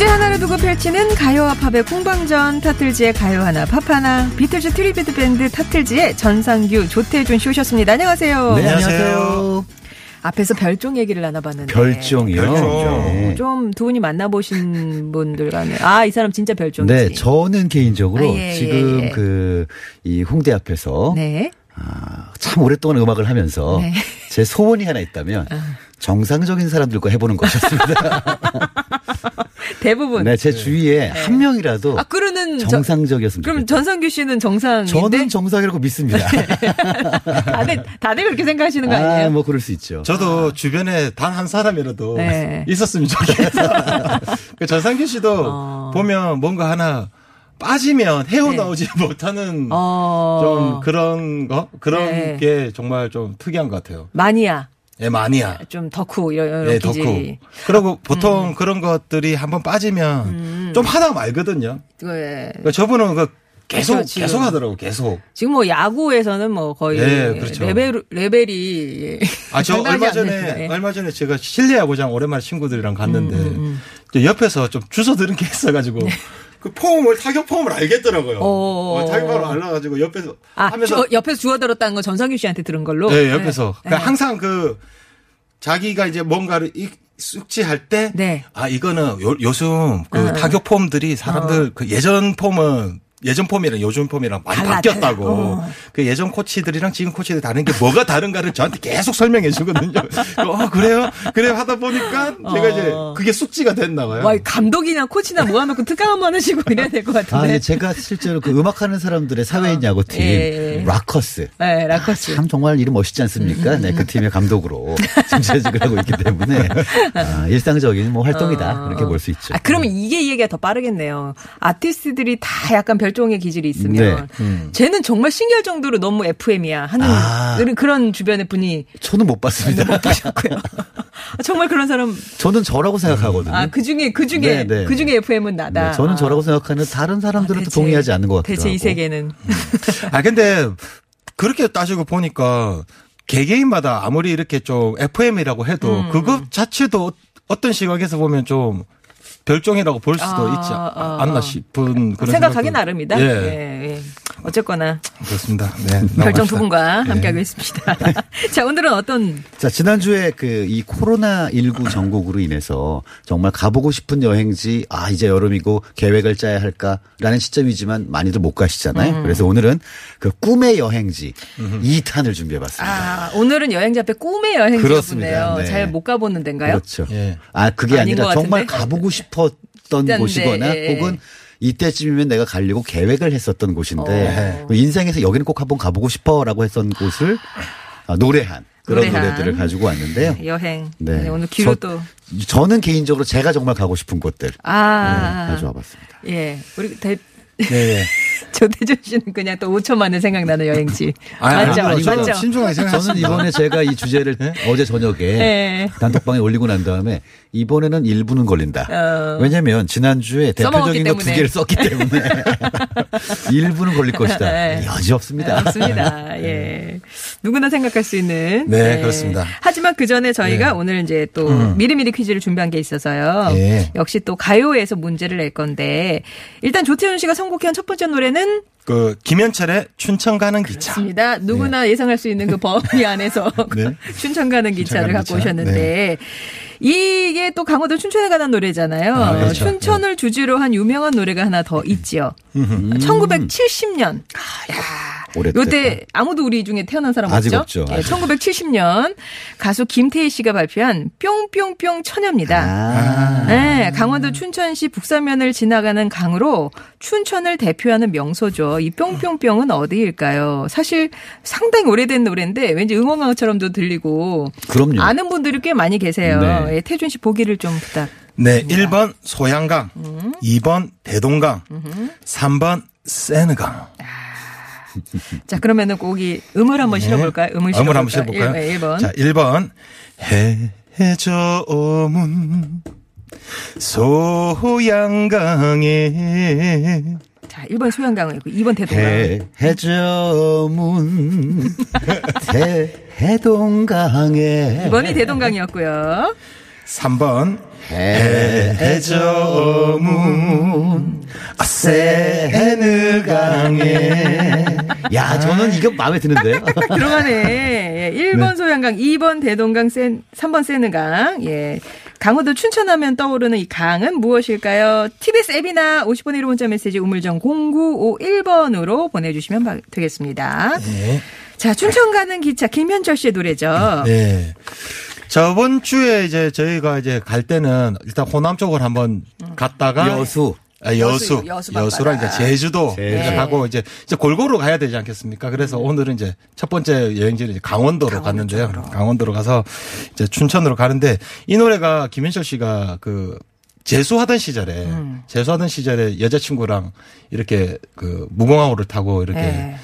주제 하나를 두고 펼치는 가요와 팝의 공방전 타틀즈의 가요 하나 팝 하나 비틀즈 tribute 밴드 타틀즈의 전상규 조태준 씨 오셨습니다. 안녕하세요. 네, 안녕하세요. 앞에서 별종 얘기를 나눠봤는데 별종이요. 별종. 네. 좀 두 분이 만나보신 분들 간에 아이 사람 진짜 별종이지. 네, 저는 개인적으로 아, 예, 지금 예, 예. 그이 홍대 앞에서 네. 아, 참 오랫동안 음악을 하면서 네. 제 소원이 하나 있다면 정상적인 사람들과 해보는 것이었습니다. 대부분. 네, 제 주위에 한 명이라도 아 그러는 저- 정상적이었으면 그럼. 전상규 씨는 정상인데 저는 정상이라고 믿습니다. 다들 다들 그렇게 생각하시는 거 아니에요? 아, 뭐 그럴 수 있죠. 저도 주변에 단 한 사람이라도 네. 있었으면 좋겠어. 그 전상규 씨도 어. 보면 뭔가 하나 빠지면 네. 헤어나오지 못하는 어. 좀 그런 거 그런 네. 게 정말 좀 특이한 것 같아요. 마니아 예, 마니아. 좀 덕후 이런 예. 덕후. 그리고 보통 음. 그런 것들이 한번 빠지면 좀 하다 말거든요. 네. 그러니까 저분은 그 계속 그렇죠, 계속. 하더라고 계속. 지금 뭐 야구에서는 뭐 거의 예, 그렇죠. 레벨 레벨이 예. 아, 저 상당하지 얼마 전에. 예. 음, 얼마 전에 제가 실내 야구장 오랜만에 친구들이랑 갔는데, 저 옆에서 좀 주워 들은 게 있어가지고, 그 폼을, 타격 폼을 알겠더라고요. 네. 어. 어, 타격 폼을 알아가지고 옆에서 아, 하면서, 주, 옆에서 주워들었다는 건 전상규 씨한테 들은 걸로. 네, 옆에서. 네. 그러니까 항상 그, 자기가 이제 뭔가를 이, 숙지할 때, 네. 아, 이거는 요, 요즘 그 어. 타격 폼들이 사람들 그 예전 폼은 예전 폼이랑 요즘 폼이랑 많이 달라, 바뀌었다고. 달라. 어. 그 예전 코치들이랑 지금 코치들 다른 게 뭐가 다른가를 저한테 계속 설명해 주거든요. 어, 그래요? 그래요? 하다 보니까 제가 이제 그게 숙지가 됐나 봐요. 와, 감독이나 코치나 모아놓고 특강 한번 하시고 이래야 될것 아, 같은데. 네, 제가 실제로 그 음악하는 사람들의 사회인 야구팀 예, 예. 라커스 네, 라커스. 참 정말 이름 멋있지 않습니까? 네, 그 팀의 감독으로 지금 재직을 하고 있기 때문에 아, 일상적인 뭐 활동이다 그렇게 볼 수 있죠. 아, 그러면 이게 이 얘기가 더 빠르겠네요. 아티스트들이 다 약간 별종의 기질이 있으면 네. 쟤는 정말 신기할 정도로 너무 FM이야 하는 아. 그런- 주변의 분이 저는 못 봤습니다. 보셨고요. 정말 그런 사람 저는 저라고 생각하거든요. 아 그 중에 그 중에 네, 네. 그 중에 FM은 나다. 네, 저는 아. 저라고 생각하는 다른 사람들은 또 대체- 동의하지 않는 것 같기도 대체 이. 세계는 아, 근데 그렇게 따지고 보니까 개개인마다 아무리 이렇게 좀 FM이라고 해도 음. 그것 자체도 어떤 시각에서 보면 좀 별종이라고 볼 수도 아, 있지 아, 않나 아. 싶은 그런 생각하기 나름이다. 예. 예, 예. 어쨌거나 그렇습니다. 네. 별종. 두 분과 네. 함께하고 있습니다. 자 오늘은 어떤 자, 지난주에 그 이 코로나 19 전국으로 인해서 정말 가보고 싶은 여행지, 아, 이제 여름이고 계획을 짜야 할까라는 시점이지만 많이들 못 가시잖아요. 음. 그래서 오늘은 그 꿈의 여행지 2탄을 준비해 봤습니다. 아 오늘은 여행자 앞에 꿈의 여행지였네요. 그렇습니다. 네. 잘못 가보는 데인가요? 그렇죠. 예. 아, 그게 아니라 것 정말? 가보고 싶 었던 있던데, 곳이거나 예, 예. 혹은 이때쯤이면 내가 가려고 계획을 했었던 곳인데 어. 인생에서 여기는 꼭 한번 가보고 싶어라고 했던 곳을 아, 노래한 그런 노래한. 노래들을 가지고 왔는데요. 여행. 네. 네, 오늘 귀로 저- 또. 저는 개인적으로 제가 정말 가고 싶은 곳들 아. 네, 가져와 봤습니다. 예. 우리 대, 네. 조대준 씨는 그냥 또 5초 만에 생각나는 여행지. 아니, 맞죠? 아니, 저는 맞죠? 신중하게 저는 생각했습니다. 이번에 제가 이 주제를 어제 저녁에 네. 단톡방에 올리고 난 다음에 이번에는 1분은 걸린다. 어. 왜냐면 지난주에 대표적인 거 두. 개를 썼기 때문에 1분은 걸릴 것이다. 네. 여지 없습니다. 맞습니다. 예. 누구나 생각할 수 있는. 네, 그렇습니다. 하지만 그 전에 저희가 네. 오늘 이제 또 미리미리 퀴즈를 준비한 게 있어서요. 예. 역시 또 가요에서 문제를 낼 건데 일단 조태훈 씨가 선곡한 첫 번째 노래는 그 김현철의 춘천 가는 기차. 있습니다. 누구나 예상할 수 있는 그 범위 안에서 네. 춘천 가는 기차를 가는 갖고 기차. 오셨는데 이게 또 강원도 춘천에 관한 노래잖아요. 아, 그렇죠. 춘천을 주제로 한 유명한 노래가 하나 더 있지요. 1970년. 야, 오래됐다. 요때 아무도 우리 중에 태어난 사람 아직 없죠? 없죠. 예, 아직. 1970년 가수 김태희 씨가 발표한 뿅뿅뿅 처녀입니다. 아. 네, 강원도 춘천시 북서면을 지나가는 강으로 춘천을 대표하는 명소죠. 이 뿅뿅뿅은 어디일까요? 사실 상당히 오래된 노래인데 왠지 응원가처럼도 들리고 그럼요. 아는 분들이 꽤 많이 계세요. 네. 예, 태준 씨 보기를 좀 부탁. 네, 1번 소양강, 음. 2번 대동강, 3번 세느강. 자, 그러면은 거기 음을 한번 실어볼까요? 음을 실어볼까요? 음을 한번 실어볼까요? 1, 번 자, 1번. 해저문 소양강에 자, 1번 소양강이고 2번 대동강. 해, 해저문 대, 해동강에 2번이 대동강이었고요. 3번 해, 해저문 세느강에 야, 저는 이거 마음에 드는데요. 들어가네. 예, 1번 소양강, 2번 대동강, 센, 3번 세느강. 예. 강원도 춘천하면 떠오르는 이 강은 무엇일까요? TBS 앱이나 50번의 1호 문자 메시지 우물정 0951번으로 보내주시면 바- 되겠습니다. 네. 자, 춘천 가는 기차 김현철 씨의 노래죠. 네. 저번 주에 이제 저희가 이제 갈 때는 일단 호남 쪽을 한번 갔다가 여수. 아, 여수, 여수 여수 랑 이제. 제주도. 이렇게 가고 이제 이제 골고루 가야 되지 않겠습니까? 그래서 오늘은 이제 첫 번째 여행지는 이제 강원도로 갔는데요. 강원도로 가서 이제 춘천으로 가는데 이 노래가 김현철 씨가 그 재수하던 시절에 재수하던 시절에 여자친구랑 이렇게 그 무공항호를 타고 이렇게 네.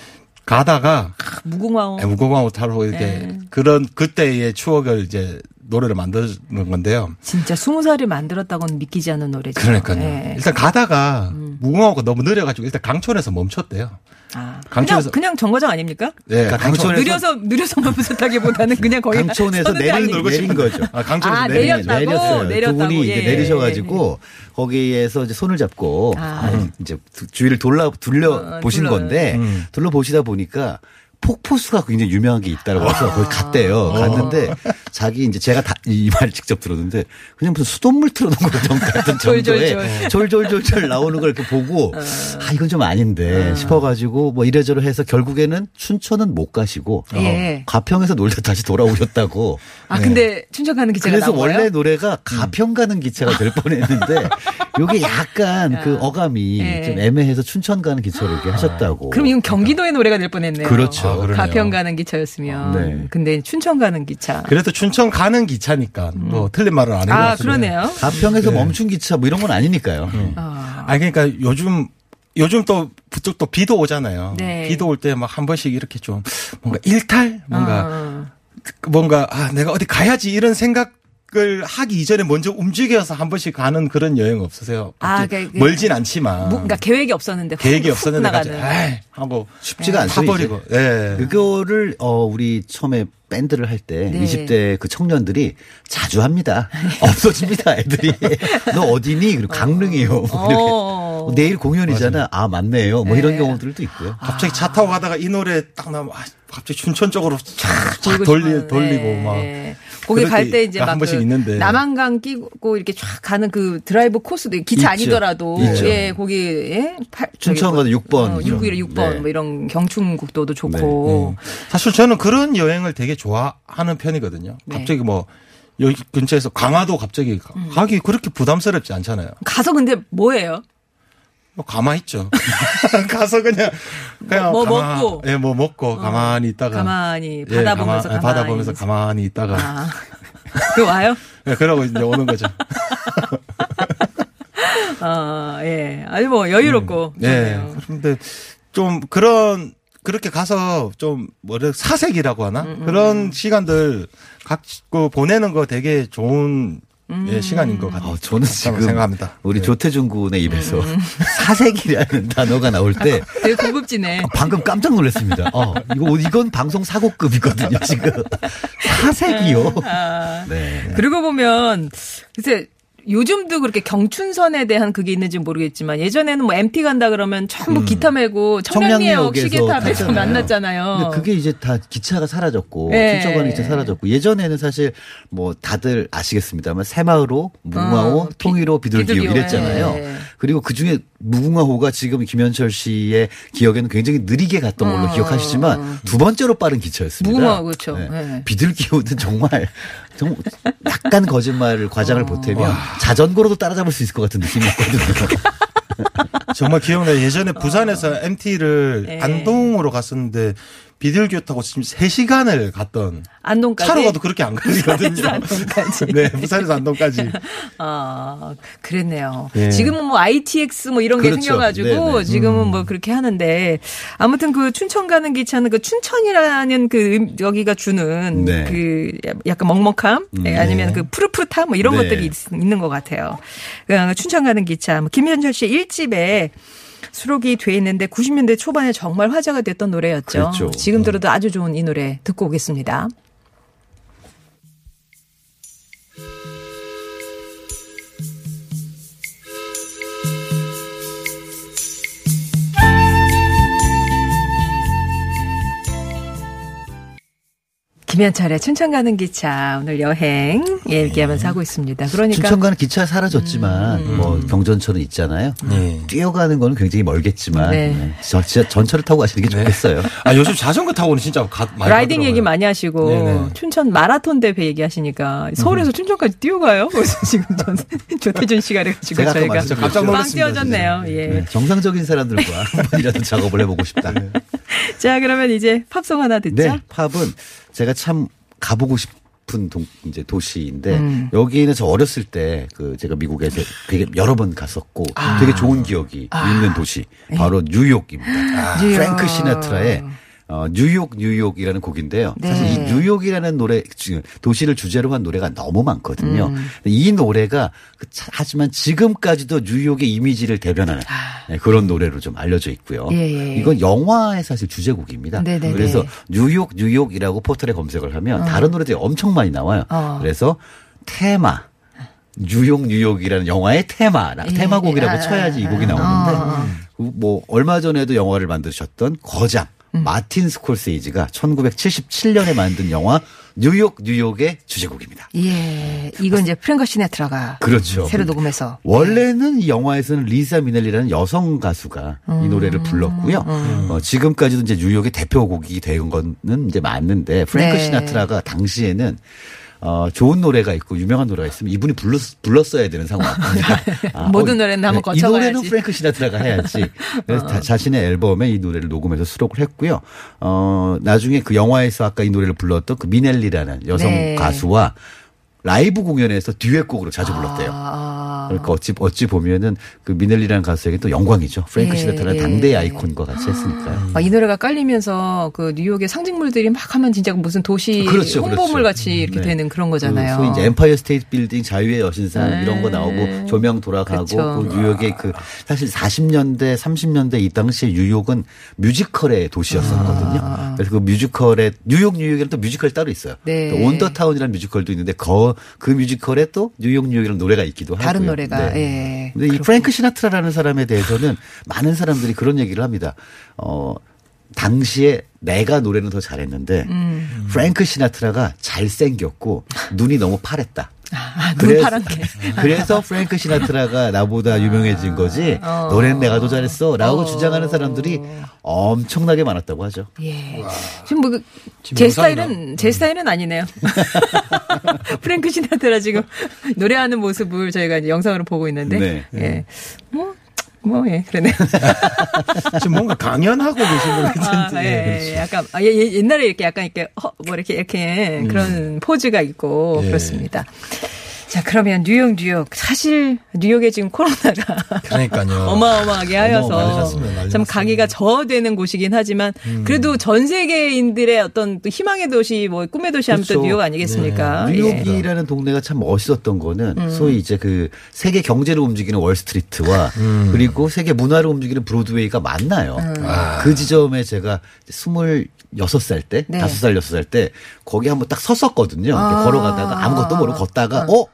가다가 무궁화호. 네, 무공항호 타고 이렇게 네. 그런 그때의 추억을 이제 노래를 만드는 건데요. 진짜 20살이 만들었다고는 믿기지 않는 노래죠. 그러니까요. 예. 일단 가다가 무궁화호가 너무 느려가지고 일단 강촌에서 멈췄대요. 아, 그냥, 강촌에서- 그냥 정거장 아닙니까? 네, 그러니까 강촌 느려서, 느려서 멈췄다기보다는 그냥 거의. 강촌에서 내린. 내린 거죠. 아, 강촌에서 아, 내린 내렸다고? 내렸어요. 내렸다고. 두 분이 이제 예, 내리셔가지고 거기에서 이제 손을 잡고 아. 음, 이제 두- 주위를 돌라 둘러 어, 보신 둘러. 건데 음. 둘러 보시다 보니까 폭포수가 굉장히 유명한 게 있다라고 해서 거기 갔대요. 갔는데 자기 이제 제가 이말 직접 들었는데 그냥 무슨 수돗물 틀어놓은 것 같은 졸졸졸. 졸졸졸졸 나오는 걸 이렇게 보고 아 이건 좀 아닌데 싶어가지고 뭐 이래저래 해서 결국에는 춘천은 못 가시고 예. 가평에서 놀다 다시 돌아오셨다고. 아, 근데 춘천 가는 기차가 그래서 거예요? 원래 노래가 가평 가는 기차가 될 뻔했는데 요게 약간 그 어감이 예. 좀 애매해서 춘천 가는 기차로 이렇게 하셨다고. 그럼 이건 경기도의 노래가 될 뻔했네요. 그렇죠. 아, 그러네요. 가평 가는 기차였으면. 네. 근데 춘천 가는 기차. 그래도 춘천 가는 기차니까 뭐 틀린 말은 아닌 것 아. 그러네요. 가평에서 네. 멈춘 기차 뭐 이런 건 아니니까요. 아, 아 그러니까 요즘 요즘 또 부쩍 또 비도 오잖아요. 네. 비도 올 때 막 한 번씩 이렇게 좀 뭔가 일탈 뭔가 어. 뭔가 아 내가 어디 가야지 이런 생각 을 하기 이전에 먼저 움직여서 한 번씩 가는 그런 여행 없으세요? 아, 이렇게 그러니까 멀진 않지만 뭐, 그러니까 계획이 없었는데. 훅, 계획이 훅 없었는데. 가지 에이 하고 쉽지가 않죠. 타버리고 예. 그거를 어 우리 처음에 밴드를 할때 네. 20대 그 청년들이 자주 합니다. 없어집니다, 애들이. 너 어디니? 그리고 강릉이요. 뭐 이렇게. 어. 내일 공연이잖아. 아, 맞네요. 뭐 이런 네. 경우들도 있고요. 갑자기 차 타고 가다가 이 노래 딱 나면 아, 갑자기 춘천 쪽으로 쫙 돌리. 돌리고 네. 막 거기 갈때때 이제 한막그 있는데. 남한강 끼고 이렇게 쫙 가는 그 드라이브 코스도 기차 있죠. 아니더라도 있죠. 예 거기 예 팔- 춘천 가도 6번 어, 이죠. 6일에 6번 네. 뭐 이런 경춘국도도 좋고 사실 저는 그런 여행을 되게 좋아하는 편이거든요. 네. 갑자기 뭐 여기 근처에서 강화도 갑자기 가- 음. 가기 그렇게 부담스럽지 않잖아요. 가서 근데 뭐예요? 뭐 가만히 있죠. 가서 그냥 그냥 뭐 가만- 먹고? 예, 뭐 먹고 가만히 있다가 가만히 예, 바다 가만- 보면서 예, 가만히 바다 보면서. 가만히 있다가 아. 그 와요? 예, 그러고 이제 오는 거죠. 아, 예. 아주 뭐 여유롭고. 예. 좋네요. 그런데 좀 그런 그렇게 가서 좀 뭐래 사색이라고 하나 음, 그런 시간들 갖고 보내는 거 되게 좋은 음. 예, 시간인 것 같아요. 어, 저는 지금 생각합니다. 우리 네. 조태준 군의 입에서 음. 사색이라는 단어가 나올 때 되게 고급지네. 방금 깜짝 놀랐습니다. 어, 이거 이건 방송 사고급이거든요, 지금. 사색이요. 아. 네. 그러고 보면 글쎄 요즘도 그렇게 경춘선에 대한 그게 있는지 모르겠지만 예전에는 뭐 MT 간다 그러면 전부 기타 메고 청량리역 시계탑에서. 만났잖아요. 근데 그게 이제 다 기차가 사라졌고 네. 춘천가는 기차 사라졌고 예전에는 사실 뭐 다들 아시겠습니다만 새마을호, 무궁화호, 어, 비- 통일호, 비둘기호. 이랬잖아요. 네. 그리고 그 중에 무궁화호가 지금 김현철 씨의 기억에는 굉장히 느리게 갔던 걸로 기억하시지만 두 번째로 빠른 기차였습니다. 어. 무궁화, 그렇죠. 네. 네. 비둘기호는 정말 정 약간 거짓말을 과장을 보태면 자전거로도 따라잡을 수 있을 것 같은 느낌이었거든요. 정말 기억나요. 예전에 부산에서 MT를 네. 안동으로 갔었는데 비둘기호 타고 지금 3시간을 갔던 안동까지. 차로 가도 그렇게 안. 부산에서 안동까지. 네, 부산에서 안동까지. 아, 그랬네요. 예. 지금은 뭐 ITX 뭐 이런 게 그렇죠. 생겨가지고 네네. 지금은 뭐 그렇게 하는데 아무튼 그 춘천 가는 기차는 그 춘천이라는 그 음- 여기가 주는 네. 그 약간 먹먹함 예, 아니면 그 푸릇푸릇함 뭐 이런 네. 것들이 있, 있는 것 같아요. 그 춘천 가는 기차 뭐 김현철 씨 1집에 수록이 돼 있는데 90년대 초반에 정말 화제가 됐던 노래였죠. 그렇죠. 지금 들어도 아주 좋은 이 노래 듣고 오겠습니다. 김현철의 춘천 가는 기차 오늘 여행 얘기하면서 하고 있습니다. 그러니까 춘천 가는 기차 사라졌지만 음. 뭐 경전철은 있잖아요. 네. 뛰어가는 거는 굉장히 멀겠지만 네. 네. 저 진짜 전철을 타고 가시는 게 좋겠어요. 아, 요즘 자전거 타고는 진짜 가, 많이 라이딩 가더라고요. 얘기 많이 하시고 네네. 춘천 마라톤 대회 얘기하시니까 서울에서 춘천까지 뛰어가요? 그래서 지금 전 조태준 씨가 그래가지고 저희가. 깜짝 빵 놀랐습니다, 뛰어졌네요. 예. 네, 정상적인 사람들과 한 번이라도 작업을 해보고 싶다. 자 그러면 이제 팝송 하나 듣죠. 네, 팝은 제가 참 가보고 싶은 동, 이제 도시인데 음. 여기는 저 어렸을 때 그 제가 미국에서 되게 여러 번 갔었고 아. 되게 좋은 기억이 있는 도시 바로 뉴욕입니다. 네. 뉴욕. 프랭크 시나트라의 어, 뉴욕 뉴욕이라는 곡인데요. 네. 사실 이 뉴욕이라는 노래 도시를 주제로 한 노래가 너무 많거든요. 음. 이 노래가 그 차- 하지만 지금까지도 뉴욕의 이미지를 대변하는 네, 그런 노래로 좀 알려져 있고요. 아. 예, 예. 이건 영화의 사실 주제곡입니다. 네네네. 그래서 뉴욕 뉴욕이라고 포털에 검색을 하면 다른 노래들이 엄청 많이 나와요. 어. 그래서 테마 뉴욕 뉴욕이라는 영화의 테마 예. 테마곡이라고 아, 쳐야지 이 아, 곡이 아. 나오는데 어. 그뭐 얼마 전에도 영화를 만드셨던 거장 음. 마틴 스콜세이지가 1977년에 만든 영화 뉴욕 뉴욕의 주제곡입니다. 예, 이건 이제 프랭커 시네트라가 그렇죠. 새로 녹음해서 원래는 이 영화에서는 리사 미넬리라는 여성 가수가 음. 이 노래를 불렀고요. 어, 지금까지도 이제 뉴욕의 대표곡이 된 거는 이제 맞는데 프랭크 네. 시나트라가 당시에는 어, 좋은 노래가 있고 유명한 노래가 있으면 이분이 불렀, 불렀어야 되는 상황. 아, 모든 노래는 한번 이 노래는. 프랭크 시나트라가 해야지. 그래서 다- 자신의 앨범에 이 노래를 녹음해서 수록을 했고요. 어, 나중에 그 영화에서 아까 이 노래를 불렀던 그 미넬리라는 여성 네. 가수와 라이브 공연에서 듀엣곡으로 자주 불렀대요. 아, 그러니까 어찌 어찌 보면은 그 미넬리라는 가수에게 또 영광이죠. 프랭크 예, 시나트라는 예. 당대의 아이콘과 같이 했으니까요. 아, 이 노래가 깔리면서 그 뉴욕의 상징물들이 막 하면 진짜 무슨 도시 그렇죠, 홍보물 그렇죠. 같이 이렇게 네. 되는 그런 거잖아요. 그 소위 이제 엠파이어 스테이트 빌딩, 자유의 여신상 네. 이런 거 나오고 조명 돌아가고 그렇죠. 그 뉴욕의 그 사실 40년대, 30년대 이 당시에 뉴욕은 뮤지컬의 도시였었거든요. 그래서 그 뮤지컬의 뉴욕 뉴욕에는 또 뮤지컬이 따로 있어요. 네. 또 On the Town이라는 뮤지컬도 있는데 그, 그 뮤지컬에 또 뉴욕 뉴욕이라는 노래가 있기도 하고요. 다른 노래가, 네. 예. 근데 이 프랭크 시나트라라는 사람에 대해서는 많은 사람들이 그런 얘기를 합니다. 어, 당시에 내가 노래는 더 잘했는데 음. 프랭크 시나트라가 잘생겼고 눈이 너무 파랬다. 아, 눈 파란 게. 그래서 프랭크 시나트라가 나보다 유명해진 거지 어. 노래는 내가 더 잘했어라고 어. 주장하는 사람들이 엄청나게 많았다고 하죠. 예. 지금 뭐, 지금 제 영상이 스타일은, 제 스타일은 아니네요. 프랭크 시나트라 지금 노래하는 모습을 저희가 이제 영상으로 보고 있는데. 네. 예. 뭐, 뭐, 예, 그러네. 지금 뭔가 강연하고 계신 분 아, 같은데. 예, 예, 약간, 아, 예, 예, 옛날에 이렇게 약간 이렇게, 허, 뭐 이렇게, 이렇게 그런 포즈가 있고, 예. 그렇습니다. 자, 그러면 뉴욕, 뉴욕. 사실, 뉴욕에 지금 코로나가 그러니까요. 어마어마하게 하여서 참. 가기가 저되는 곳이긴 하지만 그래도 전 세계인들의 어떤 또 희망의 도시 뭐 꿈의 도시 하면 또 그렇죠. 뉴욕 아니겠습니까? 네. 예. 뉴욕이라는 동네가 참 멋있었던 거는 음. 소위 이제 그 세계 경제를 움직이는 월스트리트와 음. 그리고 세계 문화를 움직이는 브로드웨이가 만나요. 음. 그 지점에 제가 스물 여섯 살 때, 네. 다섯 살 여섯 살때 거기 한번 딱 섰었거든요. 이렇게 아. 걸어가다가 아무것도 모르고 걷다가 어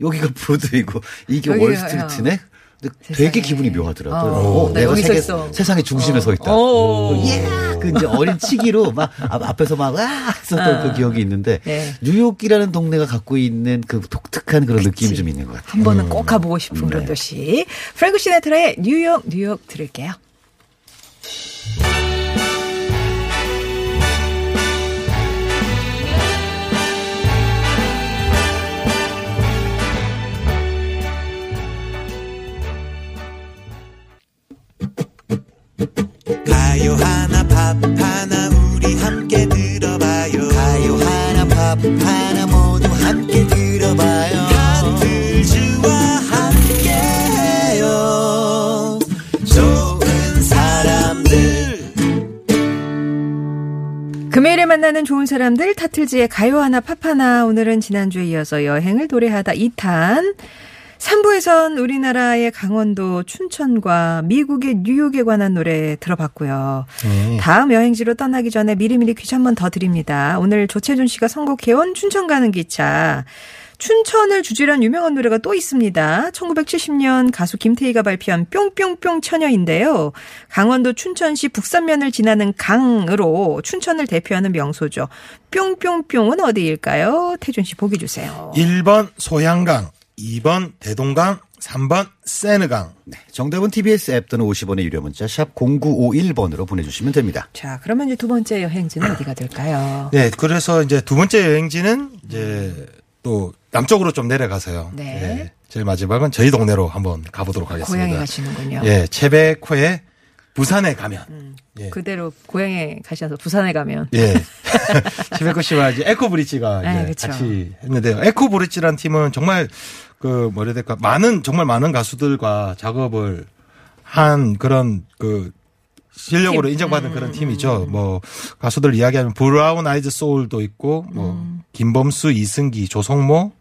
여기가 브로드웨이고 이게 여기가, 월스트리트네. 근데 되게 세상에. 기분이 묘하더라고요. 어, 어, 나 내가 여기 서 세계, 있어. 세상의 중심에 서 있다. 오. 예, 그 이제 어린 치기로 막 앞- 앞에서 막, 와! 했었던 그 기억이 있는데, 네. 뉴욕이라는 동네가 갖고 있는 그 독특한 그런 느낌이 좀 있는 것 같아요. 한 번은 꼭 가보고 싶은 그런 네. 도시. 프랭크 시네트라의 뉴욕, 뉴욕 들을게요. 가요 하나 밥 하나 우리 함께 들어봐요. 가요 하나 밥 하나 모두 함께 들어봐요. 하트즈와 함께해요. 좋은 사람들. 금요일에 만나는 좋은 사람들 타틀즈의 가요 하나 팝 하나. 오늘은 지난주에 이어서 여행을 노래하다 2탄 3부에선 우리나라의 강원도 춘천과 미국의 뉴욕에 관한 노래 들어봤고요. 다음 여행지로 떠나기 전에 미리미리 퀴즈 한 번 더 드립니다. 오늘 조채준 씨가 선곡해온 춘천 가는 기차. 춘천을 주제로 한 유명한 노래가 또 있습니다. 1970년 가수 김태희가 발표한 뿅뿅뿅 처녀인데요. 강원도 춘천시 북산면을 지나는 강으로 춘천을 대표하는 명소죠. 뿅뿅뿅은 어디일까요? 태준 씨 보기 주세요. 1번 소양강, 2번 대동강, 3번 세느강. 정답은 TBS 앱 또는 50원의 유료 문자 샵 0951번으로 보내주시면 됩니다. 자, 그러면 이제 두 번째 여행지는 어디가 될까요? 네, 그래서 이제 두 번째 여행지는 이제 또 남쪽으로 좀 내려가서요. 네. 제일 마지막은 저희 동네로 한번 가보도록 하겠습니다. 고향에 가시는군요. 예, 채백호에 부산에 가면. 예. 그대로 고향에 가셔서 부산에 가면 예. 채백호 씨와 이제 에코브릿지가 이제 아, 그쵸. 같이 했는데요. 에코브릿지란 팀은 정말 그 뭐라 해야 될까 많은 정말 많은 가수들과 작업을 한 그런 그 실력으로 팀. 음, 인정받은 그런 팀이죠. 뭐 가수들 이야기하면 브라운 아이즈 소울도 있고 뭐 음. 김범수, 이승기, 조성모,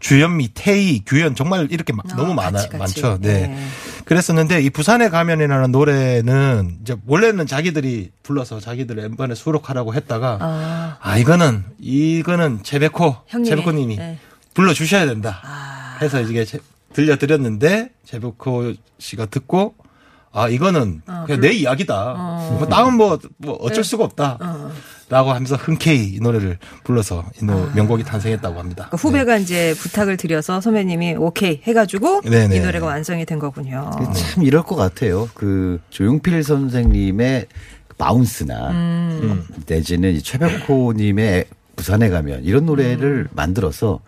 주현미, 태희, 규현 정말 이렇게 막 아, 너무 많아 같이, 같이. 많죠. 네. 네. 그랬었는데 이 부산에 가면이라는 노래는 이제 원래는 자기들이 불러서 자기들 엠번에 수록하라고 했다가 아, 아 이거는 이거는 형님이. 채백호님이 네. 불러 주셔야 된다 아. 해서 이게 제- 들려드렸는데 채백호 씨가 듣고 아 이거는 어, 그냥 불- 내 이야기다 어. 뭐 다음 뭐, 뭐 어쩔 네. 수가 없다 어. 라고 하면서 흔쾌히 이 노래를 불러서 이 노, 명곡이 탄생했다고 합니다 그 후배가 이제 부탁을 드려서 선배님이 오케이 해가지고 네네. 이 노래가 완성이 된 거군요. 참 이럴 것 같아요. 그 조용필 선생님의 Bounce나 음. 내지는 이 최백호님의 부산에 가면 이런 노래를 음. 만들어서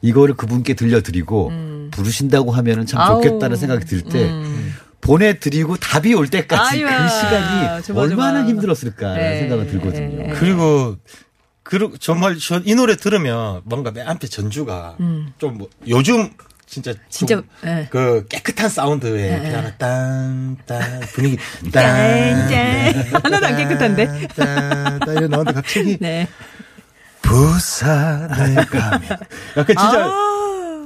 이거를 그분께 들려드리고 부르신다고 하면은 참 아우. 좋겠다는 생각이 들때 음. 보내드리고 답이 올 때까지 아유야. 그 시간이 조마조마. 얼마나 힘들었을까라는 네. 생각은 들거든요. 네. 그리고 그 정말 저이 노래 들으면 뭔가 맨 앞에 전주가 좀뭐 요즘 진짜 좀 음. 진짜, 예. 그 깨끗한 사운드의 피아노 딴딴 분위기 짠, 짠. 하나도 안 깨끗한데. 딴딴 이런 나오는데 갑자기 네. 부산에 가면 약간 진짜 아.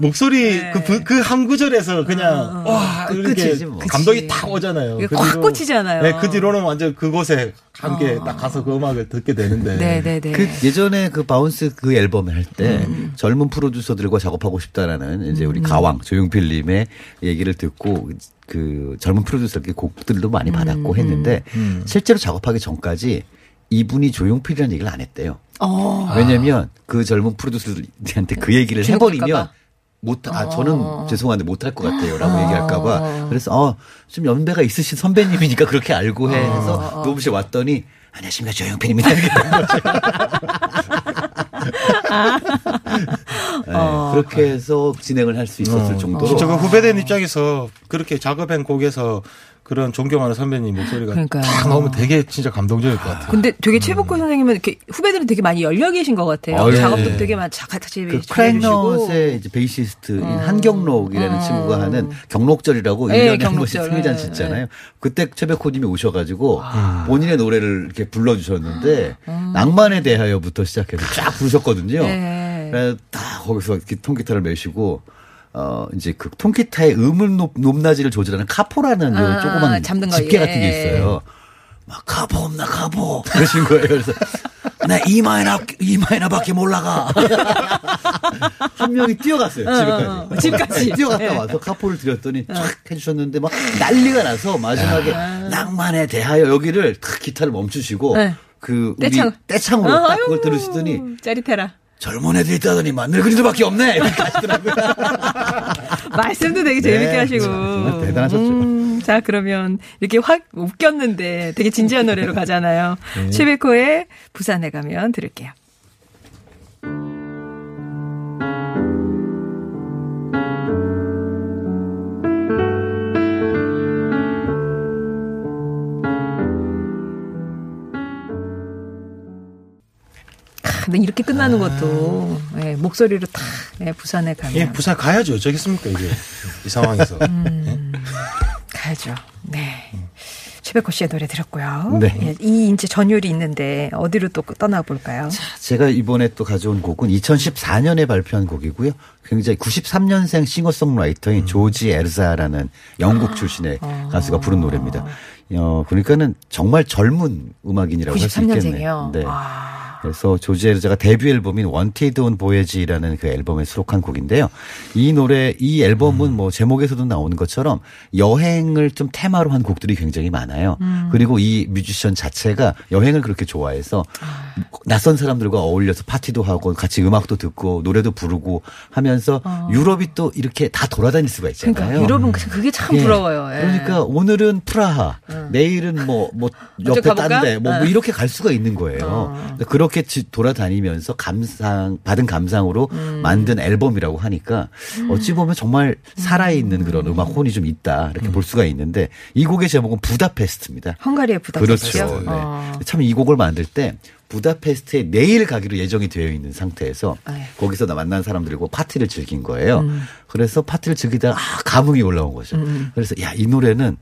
목소리 네. 그 그 한 구절에서 그냥 와 이렇게 끝이지 뭐. 감동이 그치. 딱 오잖아요. 그확 뒤로- 꽂히잖아요. 네, 그 뒤로는 완전 그곳에 함께 딱 가서 그 음악을 듣게 되는데. 네, 네, 네. 그 예전에 그 Bounce 그 앨범을 할때 음. 젊은 프로듀서들과 작업하고 싶다라는 이제 우리 가왕 조용필님의 얘기를 듣고 그 젊은 프로듀서께 곡들도 많이 음, 받았고 했는데 실제로 작업하기 전까지 이분이 조용필이라는 얘기를 안 했대요. 어. 왜냐면 그 젊은 프로듀서들한테 그 얘기를 주눅들까 해버리면 봐. 못, 아, 어. 저는 죄송한데 못할 것 같아요. 라고 얘기할까봐. 그래서, 어, 좀 연배가 있으신 선배님이니까 그렇게 알고 해. 어, 해서 녹음실 왔더니, 안녕하십니까. 조용필입니다. 이렇게 된 거죠. 네, 어. 그렇게 해서 진행을 할 수 있었을 어, 정도로. 그 후배된 입장에서 그렇게 작업한 곡에서 그런 존경하는 선배님 목소리가 그러니까요. 딱 나오면 되게 진짜 감동적일 것 같아요. 근데 되게 최복호 선생님은 이렇게 후배들은 되게 많이 열려 계신 것 같아요. 아, 네. 작업도 되게 많이 자- 같이 그. 크라이넛의 이제 베이시스트인 한경록이라는 어. 친구가 하는 경록절이라고 네, 1년에 한 번씩. 승리잔치 네, 있잖아요. 그때 최백호님이 오셔가지고 아. 본인의 노래를 이렇게 불러주셨는데 낭만에 대하여부터 시작해서 쫙 부르셨거든요. 네. 그래서 딱 거기서 통기타를 메시고 어 이제 그 통기타의 음을 높, 높낮이를 조절하는 카포라는 아, 요 조그만 거, 집게 예. 같은 게 있어요. 막 가보 없나 가보 그러신 거예요. 그래서 나 이마이나 이마이나밖에 몰라가. 한 명이 뛰어갔어요 집까지. 어, 어, 집까지. 뛰어갔다 네. 와서 카포를 드렸더니 촥 해주셨는데 막 난리가 나서 마지막에 낭만에 대하여 여기를 탁 기타를 멈추시고 네. 그 우리 떼창. 떼창으로 어, 딱 그걸 들으시더니 짜릿해라. 젊은 애들 있다더니만 늙은이들밖에 없네 이렇게 하시더라고요. 말씀도 되게 재밌게 네, 하시고. 정말 대단하셨죠. 음, 자, 그러면 이렇게 확 웃겼는데 되게 진지한 노래로 가잖아요. 네. 최백호의 부산에 가면 들을게요. 근데 이렇게 끝나는 것도 예, 목소리로 탁 예, 부산에 가면 예, 부산 가야죠. 어쩌겠습니까, 이게. 이 상황에서. 음. 가야죠. 네. 최백호 씨의 노래 들었고요. 네. 예, 이 이제 전율이 있는데 어디로 또 떠나볼까요? 제가 이번에 또 가져온 곡은 2014년에 발표한 곡이고요. 굉장히 93년생 싱어송라이터인 조지 에즈라라는 영국 출신의 가수가 부른 노래입니다. 어, 그러니까는 정말 젊은 음악인이라고 할수 93년생이요. 있겠네요. 네. 아. 그래서 조지 에즈라가 데뷔 앨범인 Wanted on Voyage라는 그 앨범에 수록한 곡인데요. 이 노래, 이 앨범은 뭐 제목에서도 나오는 것처럼 여행을 좀 테마로 한 곡들이 굉장히 많아요. 그리고 이 뮤지션 자체가 여행을 그렇게 좋아해서 낯선 사람들과 어울려서 파티도 하고 같이 음악도 듣고 노래도 부르고 하면서 유럽이 또 이렇게 다 돌아다닐 수가 있잖아요. 그러니까 유럽은 그- 그게 참 예. 부러워요. 예. 그러니까 오늘은 프라하, 내일은 뭐, 뭐, 옆에? 딴데, 뭐, 뭐 어. 이렇게 갈 수가 있는 거예요. 그러니까 그렇게 지- 돌아다니면서 감상, 받은 감상으로 음. 만든 앨범이라고 하니까 어찌 보면 정말 살아있는 그런 음악 혼이 좀 있다. 이렇게 볼 수가 있는데 이 곡의 제목은 부다페스트입니다. 헝가리의 부다페스트요. 그렇죠. 네. 어. 참이 곡을 만들 때 부다페스트에 내일 가기로 예정이 되어 있는 상태에서 아유. 거기서 나 만난 사람들과 파티를 즐긴 거예요. 음. 그래서 파티를 즐기다가 아, 감흥이 올라온 거죠. 그래서 야, 이 노래는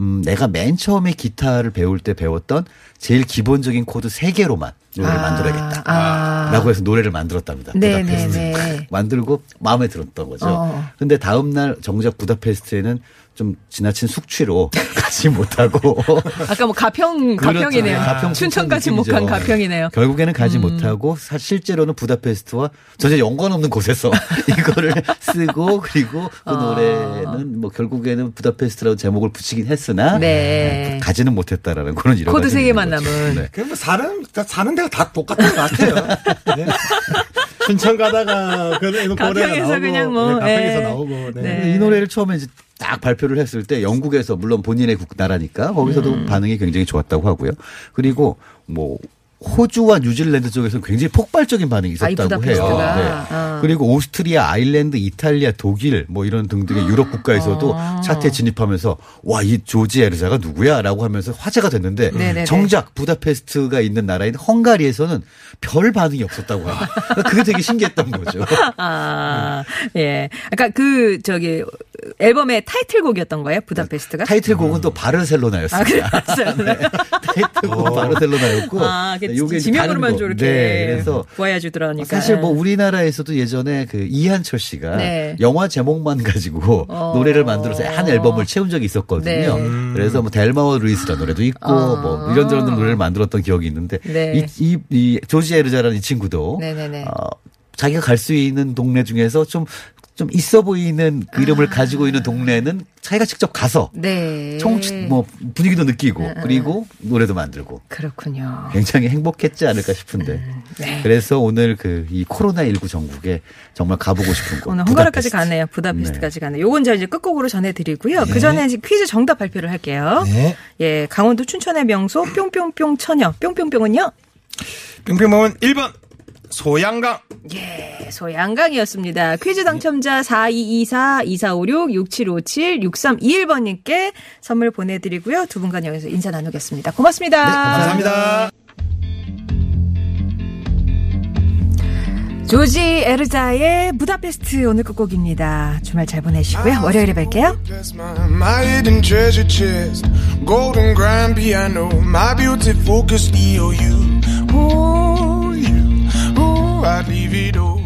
음, 내가 맨 처음에 기타를 배울 때 배웠던 제일 기본적인 코드 세 개로만 노래를 아, 만들어야겠다. 아. 라고 해서 노래를 만들었답니다. 네, 부다페스트. 네, 네. 만들고 마음에 들었던 거죠. 어. 근데 다음 날 정작 부다페스트에는 좀 지나친 숙취로 가지 못하고 아까 뭐 가평 그렇죠. 가평이네요. 가평 춘천까지 못. 간 가평이네요. 음. 결국에는 가지 못하고 사- 실제로는 부다페스트와 전혀 연관 없는 곳에서 이거를 쓰고 그리고 그 아. 노래는 뭐 결국에는 부다페스트라고 제목을 붙이긴 했으나 네. 가지는 못했다라는 그런 이런 코드 세 개만 남은. 네. 그냥 뭐 사는, 다 사는 데가 다 똑같은 것 같아요. 네. 춘천 가다가 그 노래가 가평에서 나오고, 그냥 뭐, 네, 가평에서 예. 나오고. 네. 네. 이 노래를 처음에 이제 딱 발표를 했을 때 영국에서 물론 본인의 국 나라니까 거기서도 음. 반응이 굉장히 좋았다고 하고요. 그리고 뭐 호주와 뉴질랜드 쪽에서 굉장히 폭발적인 반응이 아, 이 있었다고. 해요. 아. 그리고 오스트리아, 아일랜드, 이탈리아, 독일 뭐 이런 등등의 유럽 국가에서도 아. 차트에 진입하면서 와 이 조지 에르자가 누구야라고 하면서 화제가 됐는데 네네네. 정작 부다페스트가 있는 나라인 헝가리에서는 별 반응이 없었다고 합니다. 그러니까 그게 되게 신기했던 거죠. 아, 예. 아까 그, 저기, 앨범의 타이틀곡이었던 거예요? 부다페스트가? 타이틀곡은 또 바르셀로나였습니다. 아, 그랬어요. 네. 타이틀곡은 바르셀로나였고. 아, 그 요게 이제 지명으로만. 저렇게 네, 그래서 보여주더라니까. 사실 뭐 우리나라에서도 예전에 그 이한철 씨가 네. 영화 제목만 가지고 어. 노래를 만들어서 한 앨범을 채운 적이 있었거든요. 네. 그래서 뭐 델마와 루이스라는 노래도 있고 어. 뭐 이런저런 노래를 만들었던 기억이 있는데 네. 이, 이, 이 조지 에르자라는 이 친구도 네네네. 어, 자기가 갈 수 있는 동네 중에서 좀 좀 있어 보이는 그 이름을 가지고 있는 동네는 자기가 직접 가서 아. 네. 총, 뭐, 분위기도 느끼고, 그리고 노래도 만들고. 그렇군요. 굉장히 행복했지 않을까 싶은데. 네. 그래서 오늘 그 이 코로나 19 전국에 정말 가보고 싶은 곳. 오늘 헝가리까지. 가네요. 부다페스트까지 가네요. 요건 제가 이제 끝곡으로 전해드리고요. 그 전에 이제 퀴즈 정답 발표를 할게요. 네. 예, 강원도 춘천의 명소 뿅뿅뿅 처녀. 뿅뿅뿅은요? 뿅뿅멍은 1번 소양강. 예, 소양강이었습니다. 퀴즈 당첨자 4224, 2456, 6757, 6321번님께 선물 보내드리고요. 두 분간 여기서 인사 나누겠습니다. 고맙습니다. 감사합니다. 조지 에르자의 부다페스트 오늘 끝곡입니다. 주말 잘 보내시고요. 월요일에 뵐게요. My, my hidden treasure chest. Golden grand piano. My beauty focused EOU. Ooh. I'd leave it all.